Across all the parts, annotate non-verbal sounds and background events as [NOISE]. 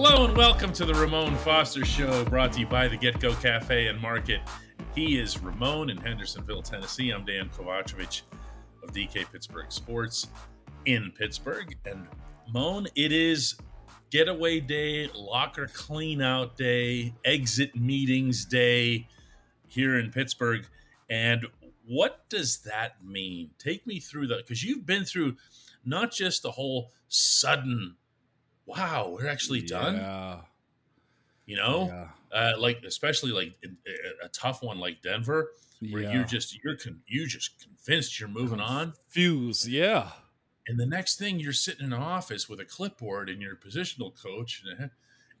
Hello and welcome to the Ramon Foster Show, brought to you by the Get Go Cafe and Market. He is Ramon in Hendersonville, Tennessee. I'm Dan Kovacevic of DK Pittsburgh Sports in Pittsburgh. And Moan, it is getaway day, locker clean out day, exit meetings day here in Pittsburgh. And what does that mean? Take me through that because you've been through not just the whole sudden wow, we're actually done. Yeah. You know, Yeah. uh, like especially like a, a tough one like Denver, where Yeah. you're just you're con- you just convinced you're moving on, Fuse, yeah. and the next thing you're sitting in an office with a clipboard and your positional coach, and,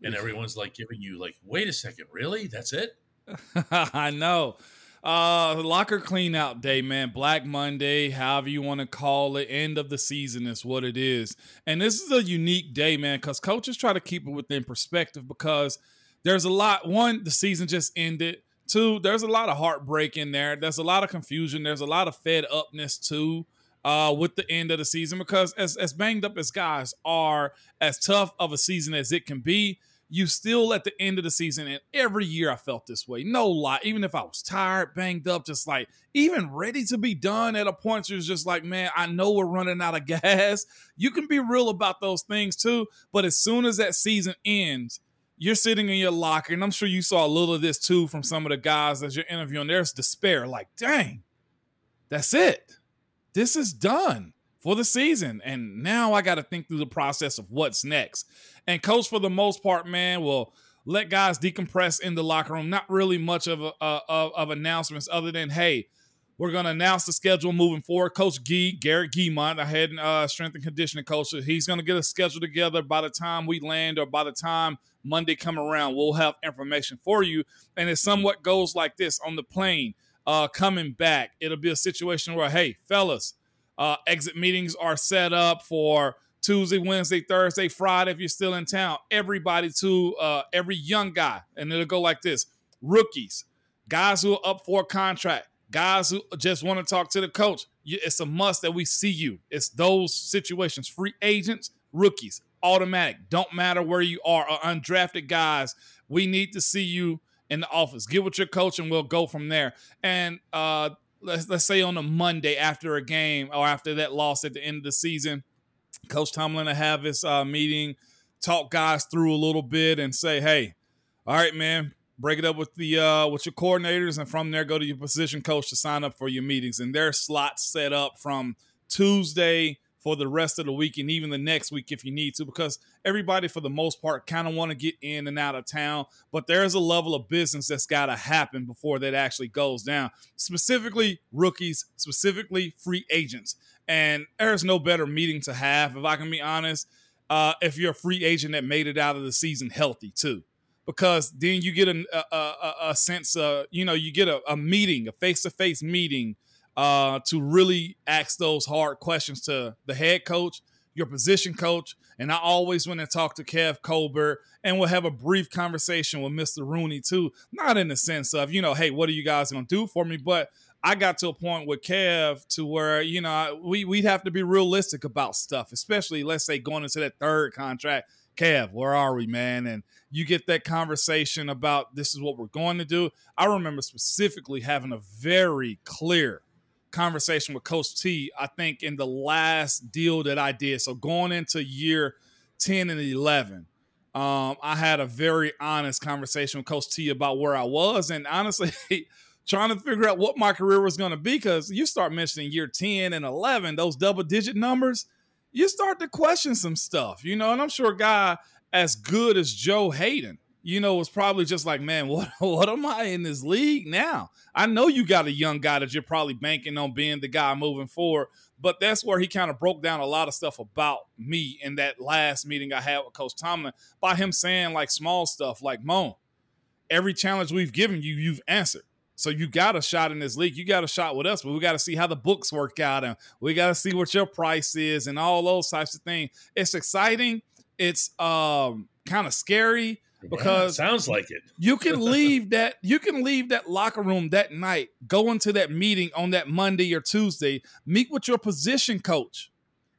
and everyone's like giving you like, wait a second, really? That's it? [LAUGHS] I know. Uh locker clean out day, man. Black Monday, however you want to call it. End of the season is what it is. And this is a unique day, man, because coaches try to keep it within perspective because there's a lot. One, the season just ended. Two, there's a lot of heartbreak in there. There's a lot of confusion. There's a lot of fed upness too. Uh, with the end of the season, because as as banged up as guys are, as tough of a season as it can be, you still at the end of the season, and every year I felt this way. No lie, even if I was tired, banged up, just like even ready to be done at a point, you're just like, man, I know we're running out of [LAUGHS] gas. You can be real about those things too, but as soon as that season ends, you're sitting in your locker, and I'm sure you saw a little of this too from some of the guys as you're interviewing. There's despair, like, dang, that's it. This is done for the season. And now I got to think through the process of what's next. And coach, for the most part, man, will let guys decompress in the locker room. Not really much of a, uh, of, of announcements other than, hey, we're going to announce the schedule moving forward. Coach Gee, Garrett Giemont, I had uh, strength and conditioning coach. He's going to get a schedule together by the time we land or by the time Monday come around. We'll have information for you. And it somewhat goes like this on the plane uh, coming back. It'll be a situation where, hey, fellas, uh, exit meetings are set up for Tuesday, Wednesday, Thursday, Friday. If you're still in town, everybody to uh, every young guy, and it'll go like this: rookies, guys who are up for a contract, guys who just want to talk to the coach. It's a must that we see you. It's those situations. Free agents, rookies, automatic. Don't matter where you are. Or undrafted guys, we need to see you in the office. Get with your coach, and we'll go from there. And uh, let's let's say on a Monday after a game or after that loss at the end of the season, Coach Tomlin to have his uh, meeting, talk guys through a little bit, and say, "Hey, all right, man, break it up with the uh, with your coordinators, and from there go to your position coach to sign up for your meetings." And their slots set up from Tuesday for the rest of the week and even the next week if you need to, because everybody for the most part kind of want to get in and out of town, but there's a level of business that's got to happen before that actually goes down. Specifically, rookies, specifically free agents, and there's no better meeting to have, if I can be honest. Uh, if you're a free agent that made it out of the season healthy too, because then you get a, a, a, a sense of, you know, you get a, a meeting, a face to face meeting uh, to really ask those hard questions to the head coach, your position coach. And I always went and talk to Kev Colbert and we'll have a brief conversation with Mr. Rooney too. Not in the sense of, you know, hey, what are you guys going to do for me? But I got to a point with Kev to where, you know, we, we'd have to be realistic about stuff, especially, let's say, going into that third contract. Kev, where are we, man? And you get that conversation about this is what we're going to do. I remember specifically having a very clear conversation with Coach T, I think in the last deal that I did. So going into year 10 and 11, um, I had a very honest conversation with Coach T about where I was. And honestly, [LAUGHS] trying to figure out what my career was going to be because you start mentioning year 10 and 11, those double digit numbers, you start to question some stuff, you know. And I'm sure a guy as good as Joe Haden, you know, was probably just like, man, [LAUGHS] what what am I in this league now? I know you got a young guy that you're probably banking on being the guy moving forward, but that's where he kind of broke down a lot of stuff about me in that last meeting I had with Coach Tomlin by him saying like small stuff like, Moan, every challenge we've given you, you've answered. So you got a shot in this league. You got a shot with us, but we got to see how the books work out and we got to see what your price is and all those types of things. It's exciting. It's um kind of scary because yeah, sounds like it. you can [LAUGHS] leave that you can leave that locker room that night, go into that meeting on that Monday or Tuesday, meet with your position coach,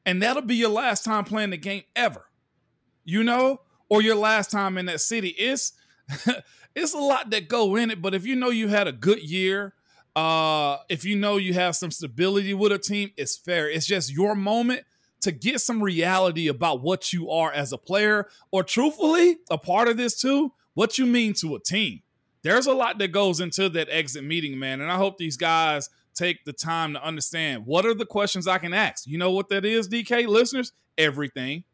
and that'll be your last time playing the game ever. You know, or your last time in that city. It's [LAUGHS] it's a lot that go in it, but if you know you had a good year, uh, if you know you have some stability with a team, it's fair. It's just your moment to get some reality about what you are as a player, or truthfully, a part of this too, what you mean to a team. There's a lot that goes into that exit meeting, man. And I hope these guys take the time to understand what are the questions I can ask. You know what that is, DK listeners? Everything.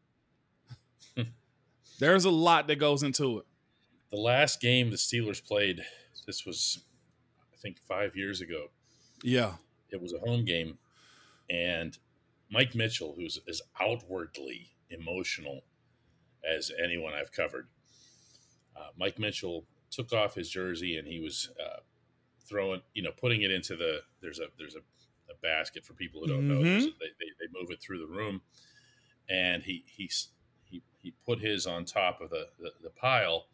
[LAUGHS] There's a lot that goes into it. The last game the Steelers played, this was, I think, five years ago. Yeah. It was a home game. And Mike Mitchell, who's as outwardly emotional as anyone I've covered, uh, Mike Mitchell took off his jersey and he was uh, throwing, you know, putting it into the there's a there's a, a basket for people who don't mm-hmm. know. They, they, they move it through the room, and he he he he put his on top of the, the the pile,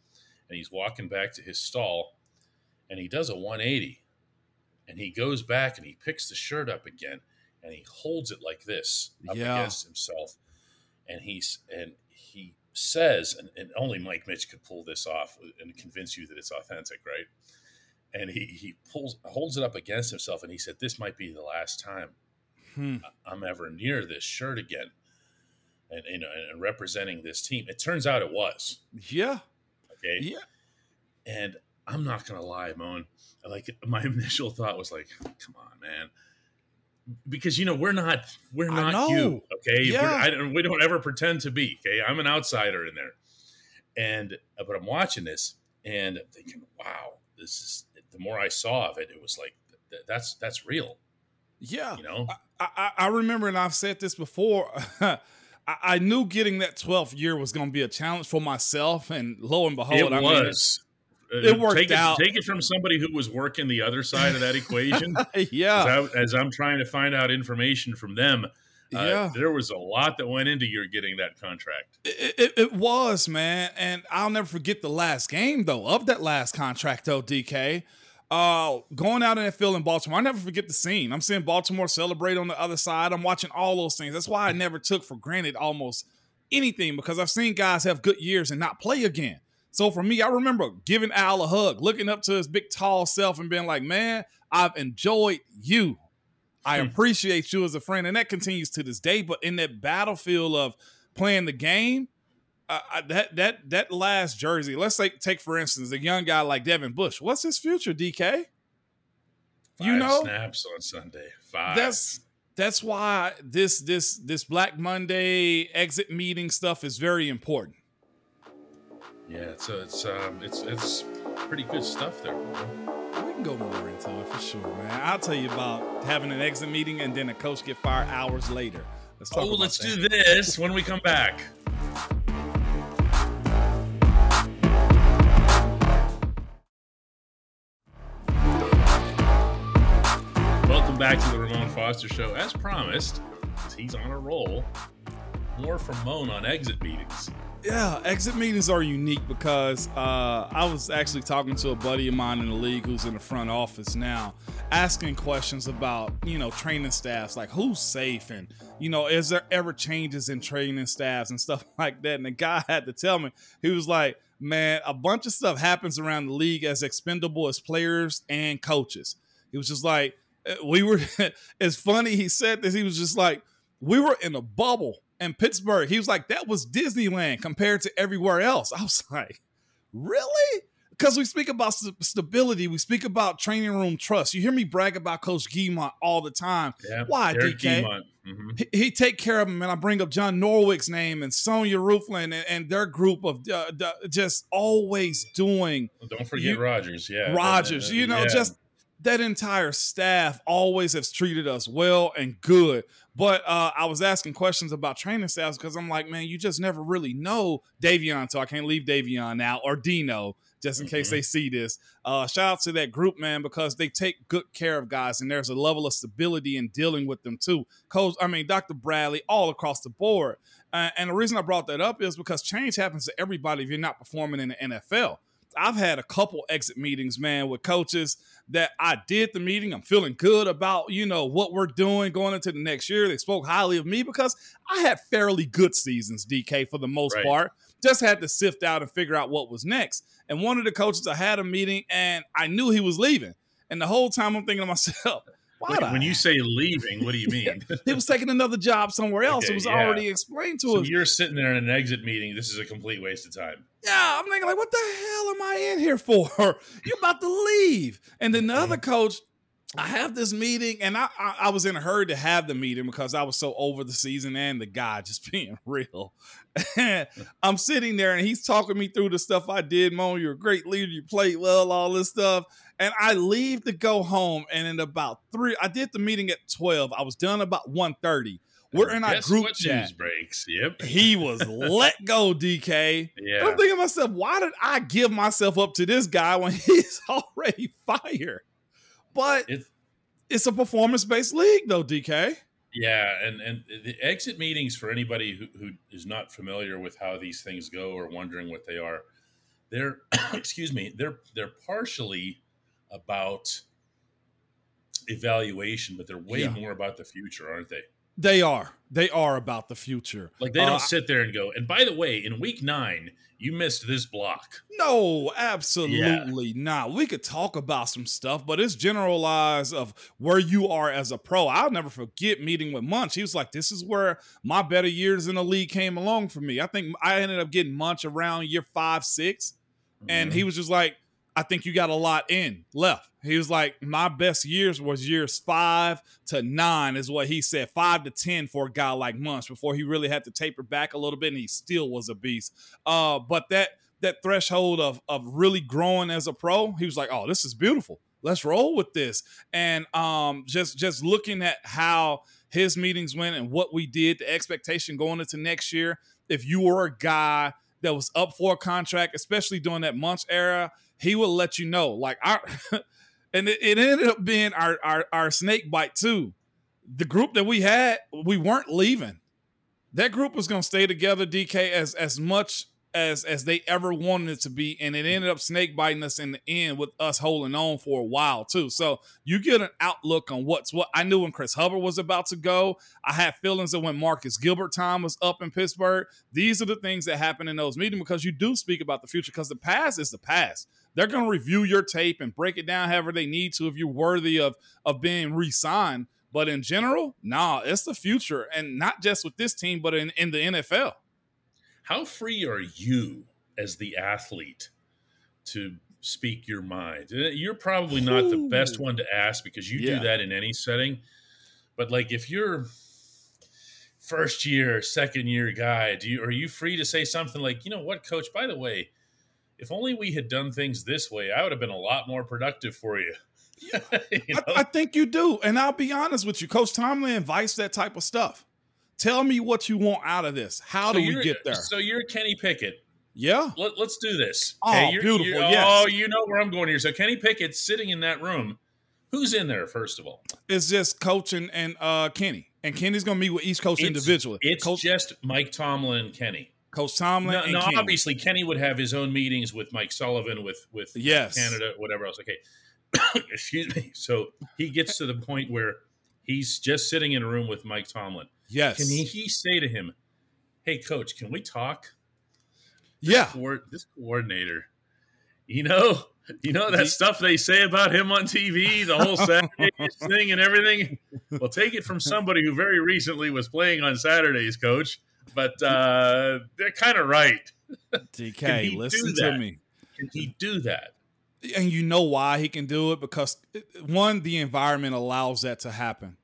and he's walking back to his stall, and he does a 180, and he goes back and he picks the shirt up again and he holds it like this up yeah. against himself, and he's and he says, and, and, only Mike Mitch could pull this off and convince you that it's authentic, right? And he he pulls holds it up against himself, and he said, "This might be the last time hmm. I'm ever near this shirt again." And you know, and representing this team, it turns out it was. Yeah. Okay. Yeah. And I'm not gonna lie, Moan. Like my [LAUGHS] initial thought was like, "Come on, man." Because you know we're not we're not you okay? Yeah. I, we don't ever pretend to be okay? I'm an outsider in there. And uh, but i'm watching this and i'm thinking wow this is the more i saw of it it was like that's that's real. Yeah. You know? I i, I remember and i've said this before [LAUGHS] I, I knew getting that 12th year was going to be a challenge for myself, and lo and behold, it I was. Mean, it worked take out. It, take it from somebody who was working the other side of that equation. [LAUGHS] yeah. As, I, am trying to find out information from them, uh, yeah. there was a lot that went into your getting that contract. It, it, it, was, man. And I'll never forget the last game, though, of that last contract, though, DK. Uh, going out in that field in Baltimore, I never forget the scene. I'm seeing Baltimore celebrate on the other side. I'm watching all those things. That's why I never took for granted almost anything because I've seen guys have good years and not play again. So for me, I remember giving Al a hug, looking up to his big tall self and being like, man, I've enjoyed you. I hmm. appreciate you as a friend. And that continues to this day. But in that battlefield of playing the game, uh, that that that last jersey, let's say take for instance a young guy like Devin Bush. What's his future, DK? Five you know snaps on Sunday. Five. That's that's why this this this Black Monday exit meeting stuff is very important. Yeah, so it's um, it's it's pretty good stuff there. We can go more into it for sure, man. I'll tell you about having an exit meeting and then a coach get fired hours later. Let's talk. Oh, let's that. do this when we come back. Welcome back to the Ramon Foster Show. As promised, he's on a roll. More from Moan on exit meetings. Yeah, exit meetings are unique because uh, I was actually talking to a buddy of mine in the league who's in the front office now, asking questions about you know training staffs, like who's safe, and you know is there ever changes in training staffs and stuff [LAUGHS] like that. And the guy had to tell me he was like, man, a bunch of stuff happens around the league as expendable as players and coaches. He was just like, uh, we were. [LAUGHS] it's funny he said this. He was just like, we were in a bubble in Pittsburgh. He was like, that was Disneyland compared to everywhere else. [LAUGHS] I was like, really? because we speak about st- stability, we speak about training room trust. You hear me brag about Coach Giemont all the time. Yeah, Why, DK? Mhm. He, he take care of them, and I bring up John Norwig's name and Sonia Roofland and, and their group of uh, just always doing Don't forget You- Rogers. Yeah, Rogers. Uh, You know, yeah. just that entire staff always has treated us well and good. But uh, I was asking questions about training staffs because I'm like, man, you just never really know Davion, so I can't leave Davion out or Dino just in case Mhm. they see this. Uh, shout out to that group, man, because they take good care of guys, and there's a level of stability in dealing with them too. Coach, I mean, Dr. Bradley, all across the board. Uh, and the reason I brought that up is because change happens to everybody if you're not performing in the NFL. I've had a couple exit meetings, man, with coaches that I did the meeting. I'm feeling good about, you know, what we're doing going into the next year. They spoke highly of me because I had fairly good seasons, DK, for the most Right. part. Just had to sift out and figure out what was next. And one of the coaches, I had a meeting and I knew he was leaving. And the whole time I'm thinking to myself, [LAUGHS] why When, when you say leaving, what do you mean? [LAUGHS] he was taking another job somewhere else. Okay, it was yeah. already explained to so us. you're sitting there in an exit meeting. This is a complete waste of time. Yeah, I'm thinking like, what the hell am I in here for? [LAUGHS] You're about to leave. And then the other coach, I have this meeting, and I, I I was in a hurry to have the meeting because I was so over the season and the guy just [LAUGHS] being real. And [LAUGHS] I'm sitting there and he's talking me through the stuff I did. Mo, you're a great leader. You played well, all this stuff. And I leave to go home. And in about three, I did the meeting at 12. I was done about 1.30. We're in our Guess group what chat. News breaks. Yep. He was [LAUGHS] let go, DK. Yeah. I'm thinking to myself, why did I give myself up to this guy when [LAUGHS] he's already fired? But It's- it's a performance based league, though, DK. Yeah, and and the exit meetings for anybody who, who is not familiar with how these things go or wondering what they are, they're [COUGHS] excuse me, they're they're partially about evaluation, but they're way Yeah. more about the future, aren't they? They are. They are about the future. Like they Uh, don't sit there and go, and by the way, in week nine, you missed this block. No, absolutely not. We could talk about some stuff, but it's generalized of where you are as a pro. I'll never forget meeting with Munch. He was like, "This is where my better years in the league came along for me." I think I ended up getting Munch around year five, six. and Mhm. he was just like, I think you got a lot in left. He was like, my best years was years five to nine, is what he said. Five to ten for a guy like Munch before he really had to taper back a little bit, and he still was a beast. Uh, but that that threshold of of really growing as a pro, he was like, oh, this is beautiful. Let's roll with this. And um, just just looking at how his meetings went and what we did, the expectation going into next year. If you were a guy that was up for a contract, especially during that Munch era, he will let you know. Like our [LAUGHS] and it, it ended up being our, our our snake bite too. The group that we had, we weren't leaving. That group was gonna stay together, DK, as as much as as they ever wanted it to be, and it ended up snake biting us in the end with us holding on for a while too. So you get an outlook on what's what. I knew when Chris Hubbard was about to go. I had feelings that when Marcus Gilbert time was up in Pittsburgh. These are the things that happen in those meetings because you do speak about the future because the past is the past. They're going to review your tape and break it down however they need to if you're worthy of of being re-signed. But in general, nah, it's the future, and not just with this team, but in, in the NFL. How free are you as the athlete to speak your mind? Uh, You're probably not the best one to ask because you Yeah. do that in any setting. But like if you're first year, second year guy, do you are you free to say something like, you know what, coach, by the way, if only we had done things this way, I would have been a lot more productive for you. [LAUGHS] You know? I, I think you do, and I'll be honest with you. Coach Tomlin invites that type of stuff. Tell me what you want out of this. How So do we get there? So you're Kenny Pickett. yeah, Let, us do this. Oh, you're- beautiful, you're- yes. Oh, you know where I'm going here. So Kenny Pickett's sitting in that room. Who's in there, first of all? it's just coach and, and uh, Kenny, and Kenny's gonna meet with each coach It's- individually. It's coach, just Mike Tomlin and Kenny. Coach Tomlin No, no, Kenny. obviously Kenny would have his own meetings with Mike Sullivan, with with Yes. Canada, whatever else. Okay, [COUGHS] excuse me. So he gets to the point where he's just sitting in a room with Mike Tomlin. Yes. Can he, he say to him, "Hey, coach, can we talk?" yeah. Coor- this coordinator, you know, you know that He- stuff they say about him on TV, the whole [LAUGHS] Saturdays thing and everything. Well, take it from somebody who very recently was playing on Saturdays, coach. But uh, they're kind of right. DK, [LAUGHS] listen to me. can he do that? And you know why he can do it because one, the environment allows that to happen.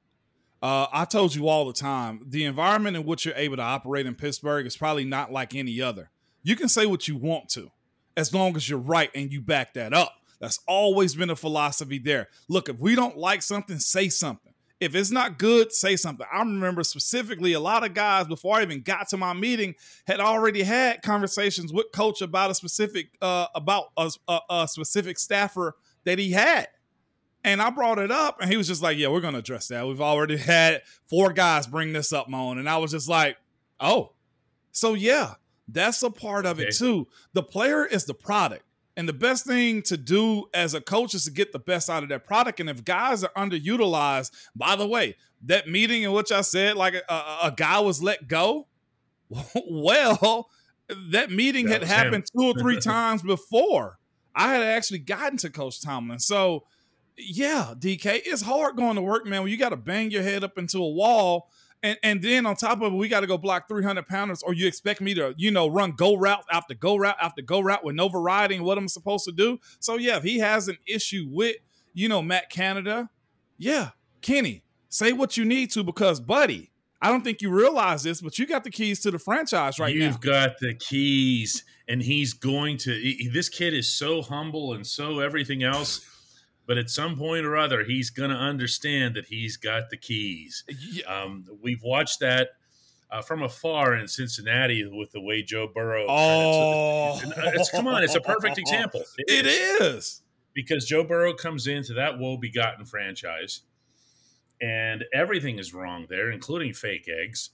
Uh, I told you all the time, the environment in which you're able to operate in Pittsburgh is probably not like any other. You can say what you want to, as long as you're right and you back that up. That's always been a philosophy there. Look, if we don't like something, say something. If it's not good, say something. I remember specifically a lot of guys before I even got to my meeting had already had conversations with coach about a specific uh, about a, a, a specific staffer that he had. And I brought it up, and he was just like, "Yeah, we're gonna address that. We've already [LAUGHS] had four guys bring this up, Moan." And I was just like, "Oh, so yeah, that's a part of okay. it too. The player is the product. And the best thing to do as a coach is to get the best out of that product. And if guys are underutilized, by the way, that meeting in which I said like a, a, a guy was let go, [LAUGHS] well, that meeting that had happened him. two or three [LAUGHS] times before. I had actually gotten to Coach Tomlin. So, yeah, DK, it's hard going to work, man, when you got to bang your head up into a wall and and then on top of it, we got to go block 300 pounders, or you expect me to, you know, run go route after go route after go route with no variety and what I'm supposed to do. So yeah, if he has an issue with, you know, Matt Canada, yeah, Kenny, say what you need to because, buddy, I don't think you realize this, but you got the keys to the franchise right You've now. You've got the keys, and he's going to. He, this kid is so humble and so everything else but at some point or other, he's going to understand that he's got the keys. Yeah. Um, we've watched that uh, from afar in Cincinnati with the way Joe Burrow. Oh, it's, it's, come on, it's a perfect [LAUGHS] example. it, it is. is because Joe Burrow comes into that woe-begotten franchise, and everything is wrong there, including fake eggs.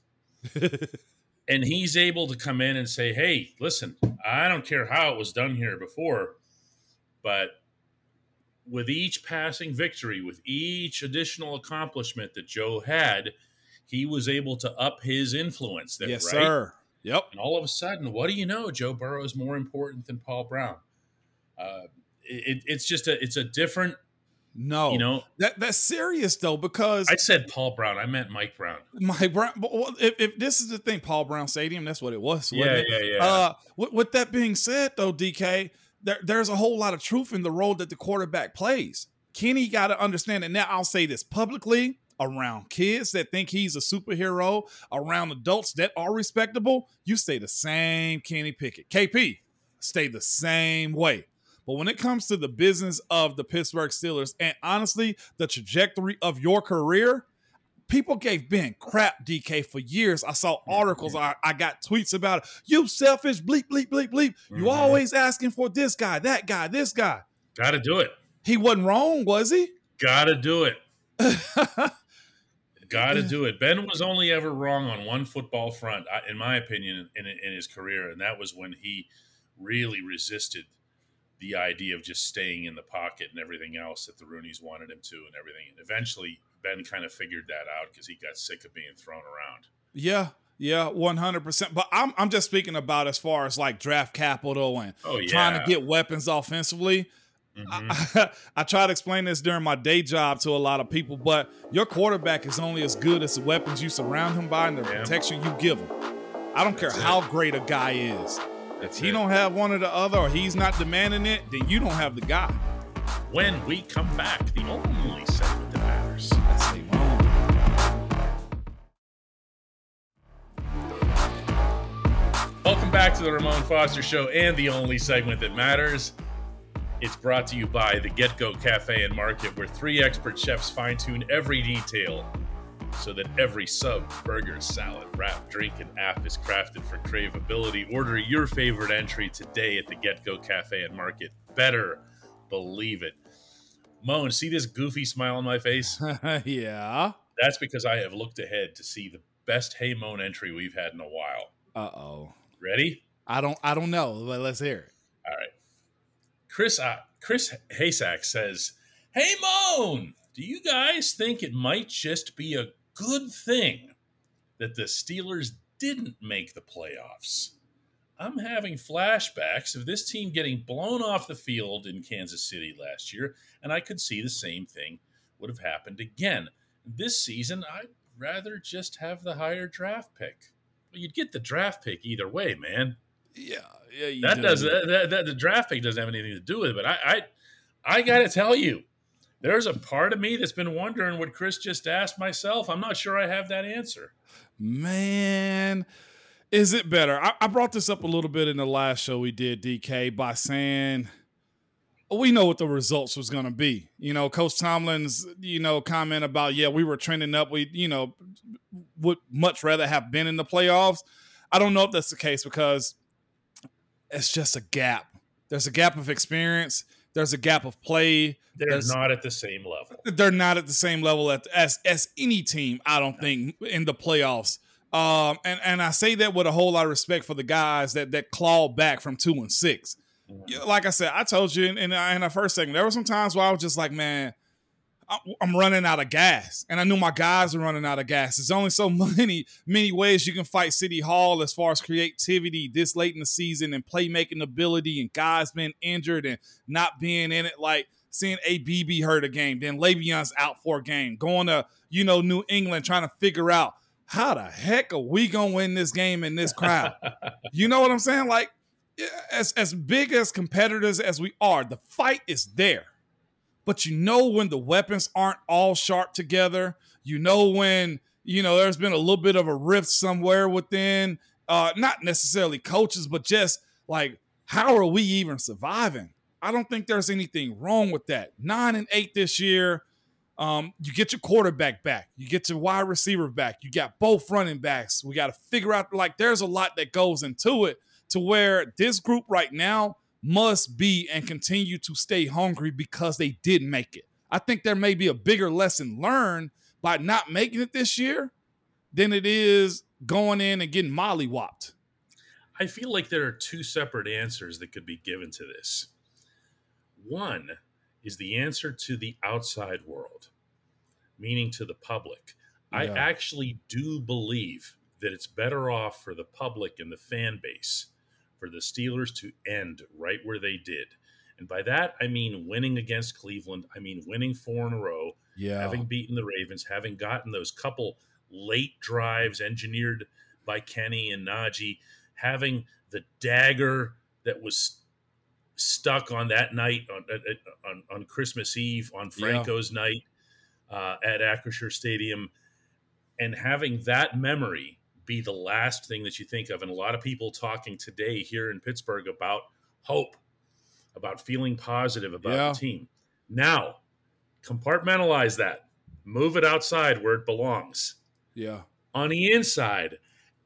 [LAUGHS] and he's able to come in and say, "Hey, listen, I don't care how it was done here before, but with each passing victory, with each additional accomplishment that Joe had, he was able to up his influence there. Yes, right? sir. Yep. And all of a sudden, what do you know? Joe Burrow is more important than Paul Brown. Uh, it, it's just a it's a different. No, you know that that's serious though because I said Paul Brown. I meant Mike Brown. Mike Brown. If, if this is the thing, Paul Brown Stadium, that's what it was. Yeah, it? yeah, yeah. Uh, with, with that being said, though, DK, there, there's a whole lot of truth in the role that the quarterback plays. Kenny got to understand it. Now, I'll say this publicly around kids that think he's a superhero, around adults that are respectable, you stay the same Kenny Pickett. KP, stay the same way. But when it comes to the business of the Pittsburgh Steelers and honestly, the trajectory of your career, people gave Ben crap, DK, for years. I saw articles, I, I got tweets about it. You selfish, bleep, bleep, bleep, bleep. Mm-hmm. You always asking for this guy, that guy, this guy. Got to do it. He wasn't wrong, was he? Got to do it. [LAUGHS] Got to do it. Ben was only ever wrong on one football front, in my opinion, in, in his career, and that was when he really resisted the idea of just staying in the pocket and everything else that the Rooneys wanted him to and everything. And eventually, Ben kind of figured that out because he got sick of being thrown around. Yeah, yeah, one hundred percent. But I'm I'm just speaking about as far as like draft capital and oh, yeah. trying to get weapons offensively. Mm-hmm. [LAUGHS] I, I, try to explain this during my day job to a lot of people, but your quarterback is only as good as the weapons you surround him by and the yeah. protection you give him. I don't That's care it. how great a guy is. That's if he it. don't have one or the other, or he's not demanding it, then you don't have the guy. When we come back, the only segment back to the Ramon Foster Show and the only segment that matters. It's brought to you by the Get Go Cafe and Market, where three expert chefs fine tune every detail so that every sub, burger, salad, wrap, drink, and app is crafted for craveability. Order your favorite entry today at the Get Go Cafe and Market. Better believe it. Moan, see this goofy smile on my face? [LAUGHS] yeah. That's because I have looked ahead to see the best Hey Moan entry we've had in a while. Uh oh. Ready? I don't. I don't know, but let's hear it. All right. Chris uh, Chris Haysack says, "Hey Moan, do you guys think it might just be a good thing that the Steelers didn't make the playoffs? I'm having flashbacks of this team getting blown off the field in Kansas City last year, and I could see the same thing would have happened again. This season, I'd rather just have the higher draft pick. You'd get the draft pick either way, man. Yeah, yeah. that do. does that, that, that, the draft pick doesn't have anything to do with it. But I, I, I got to tell you, there's a part of me that's been wondering what Chris just asked myself. I'm not sure I have that answer. Man, is it better? I, I brought this up a little bit in the last show we did, DK, by saying we know what the results was going to be. You know, Coach Tomlin's, you know, comment about, yeah, we were trending up. We, you know, would much rather have been in the playoffs. I don't know if that's the case because it's just a gap. There's a gap of experience. There's a gap of play. They're There's- not at the same level. they're not at the same level at, as as any team. I don't think in the playoffs. Um, and and I say that with a whole lot of respect for the guys that that clawed back from two and 6 Yeah, Like I said, I told you in in, uh, in the first segment, there were some times where I was just like, man, I'm running out of gas, and I knew my guys were running out of gas. There's only so [LAUGHS] many many ways you can fight City Hall as far as creativity this late in the season and playmaking ability, and guys being injured and not being in it. Like seeing AB be hurt a game, then Le'Veon's out for a game, going to you know New England trying to figure out how the heck are we gonna win this game in this crowd. [LAUGHS] you know what I'm saying? Like as as big as competitors as we are, the fight is there. But you know when the weapons aren't all sharp together. You know when you know there's been a little bit of a rift somewhere within, uh, not necessarily coaches, but just like how are we even surviving? I don't think there's anything wrong with that. Nine and eight this year. Um, you get your quarterback back, you get your wide receiver back, you got both running backs. We got to figure out like there's a lot that goes into it to where this group right now must be and continue to stay hungry because they did make it. I think there may be a bigger lesson learned by not making it this year than it is going in and getting mollywopped. I feel like there are two separate answers that could be given to this. One is the answer to the outside world, meaning to the public. I actually do believe that it's better off for the public and the fan base for the Steelers to end right where they did. And by that, I mean winning against Cleveland. I mean winning four in a row, Yeah. having beaten the Ravens, having gotten those couple late drives engineered by Kenny and Najee, having the dagger that was stuck on that night on on, on Christmas Eve on Franco's night uh, at Acrisure Stadium, and having that memory be the last thing that you think of, and a lot of people talking today here in Pittsburgh about hope, about feeling positive about Yeah. the team. Now, compartmentalize that, move it outside where it belongs yeah. on the inside,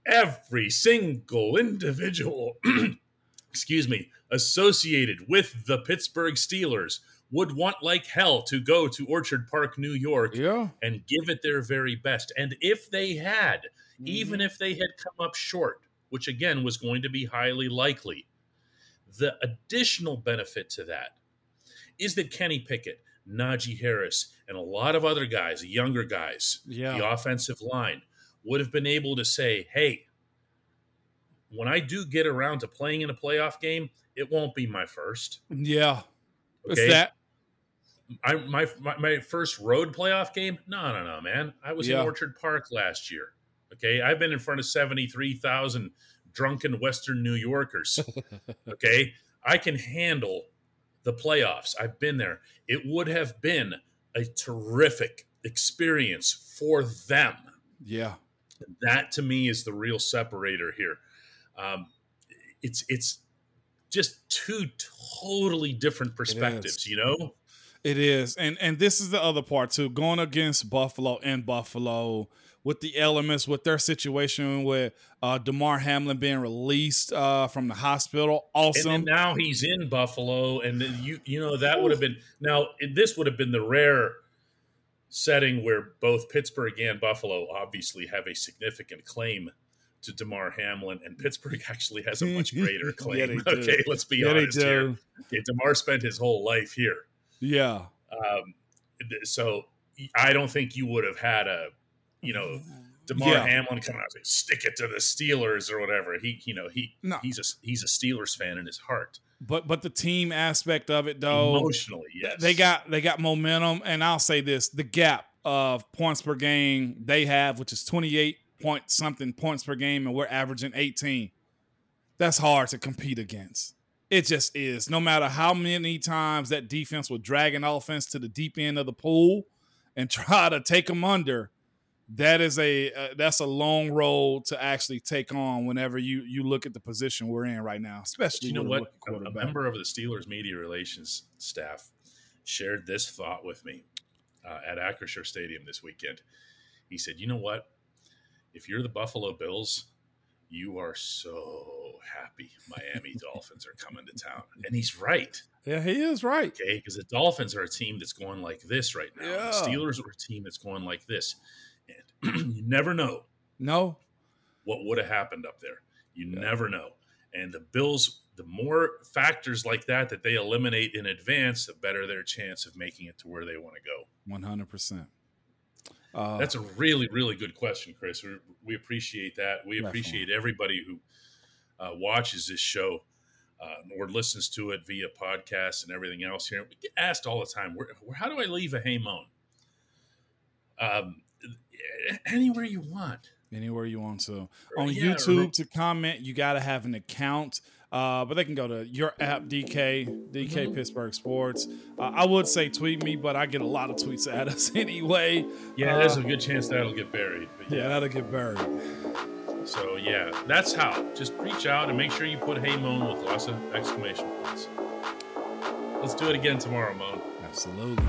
every single individual, [CLEARS THROAT] excuse me, associated with the Pittsburgh Steelers would want like hell to go to Orchard Park, New York, Yeah. and give it their very best. And if they had, Mm-hmm. even if they had come up short, which again was going to be highly likely, the additional benefit to that is that Kenny Pickett, Najee Harris, and a lot of other guys, younger guys, Yeah. the offensive line, would have been able to say, hey, when I do get around to playing in a playoff game, it won't be my first. Yeah. It's Okay. that. I my, my my first road playoff game? No, no, no, man. I was Yeah. in Orchard Park last year. Okay, I've been in front of seventy three thousand drunken Western New Yorkers. [LAUGHS] okay, I can handle the playoffs. I've been there. It would have been a terrific experience for them. Yeah. That to me is the real separator here. Um, it's it's just two totally different perspectives. You know. It is, and and this is the other part too. Going against Buffalo in Buffalo with the elements, with their situation with uh, Damar Hamlin being released uh, from the hospital, awesome. Now he's in Buffalo, and then you you know that would have been now this would have been the rare setting where both Pittsburgh and Buffalo obviously have a significant claim to Damar Hamlin, and Pittsburgh [LAUGHS] actually has a much [LAUGHS] greater claim. do. okay, let's be yeah, honest here. Okay, Damar spent his whole life here, Yeah, um, so I don't think you would have had a you know. Damar Yeah. Hamlin coming out stick it to the Steelers or whatever. He, you know, he No. he's a he's a Steelers fan in his heart. but but the team aspect of it though, Emotionally, yes. they got they got momentum, and I'll say this: the gap of points per game they have, which is twenty eight point something points per game, and we're averaging eighteen. that's hard to compete against. It just is. No matter how many times that defense will drag an offense to the deep end of the pool and [LAUGHS] try to take them under, that is a uh, that's a long road to actually take on whenever you you look at the position we're in right now, especially you know what a, member of the Steelers media relations staff shared this thought with me uh, at Acrisure Stadium this weekend. He said, "You know what? If you're the Buffalo Bills, you are so happy Miami [LAUGHS] Dolphins are coming to town. And he's right. Yeah, he is right. Okay, because the Dolphins are a team that's going like this right now. Yeah. The Steelers are a team that's going like this. And [CLEARS THROAT] you never know. No. What would have happened up there. You yeah. never know. And the Bills, the more factors like that that they eliminate in advance, the better their chance of making it to where they want to go. 100%. Uh, That's a really, really good question, Chris. We, we appreciate that. We definitely. appreciate everybody who uh, watches this show uh, or listens to it via podcast and everything else here. We get asked all the time, where, where how do I leave a moan? Um, anywhere you want. Anywhere you want. So on yeah, YouTube to comment, you got to have an account. Uh, but they can go to your app, DK, DK mm-hmm. Pittsburgh Sports. Uh, I would say tweet me, but I get a lot of tweets at us [LAUGHS] anyway. Yeah, there's a good chance that'll get buried. Yeah. yeah. that'll get buried. So yeah, that's how. Just reach out and make sure you put "Hey Moan" with lots of exclamation points. Let's do it again tomorrow, Moan. Absolutely.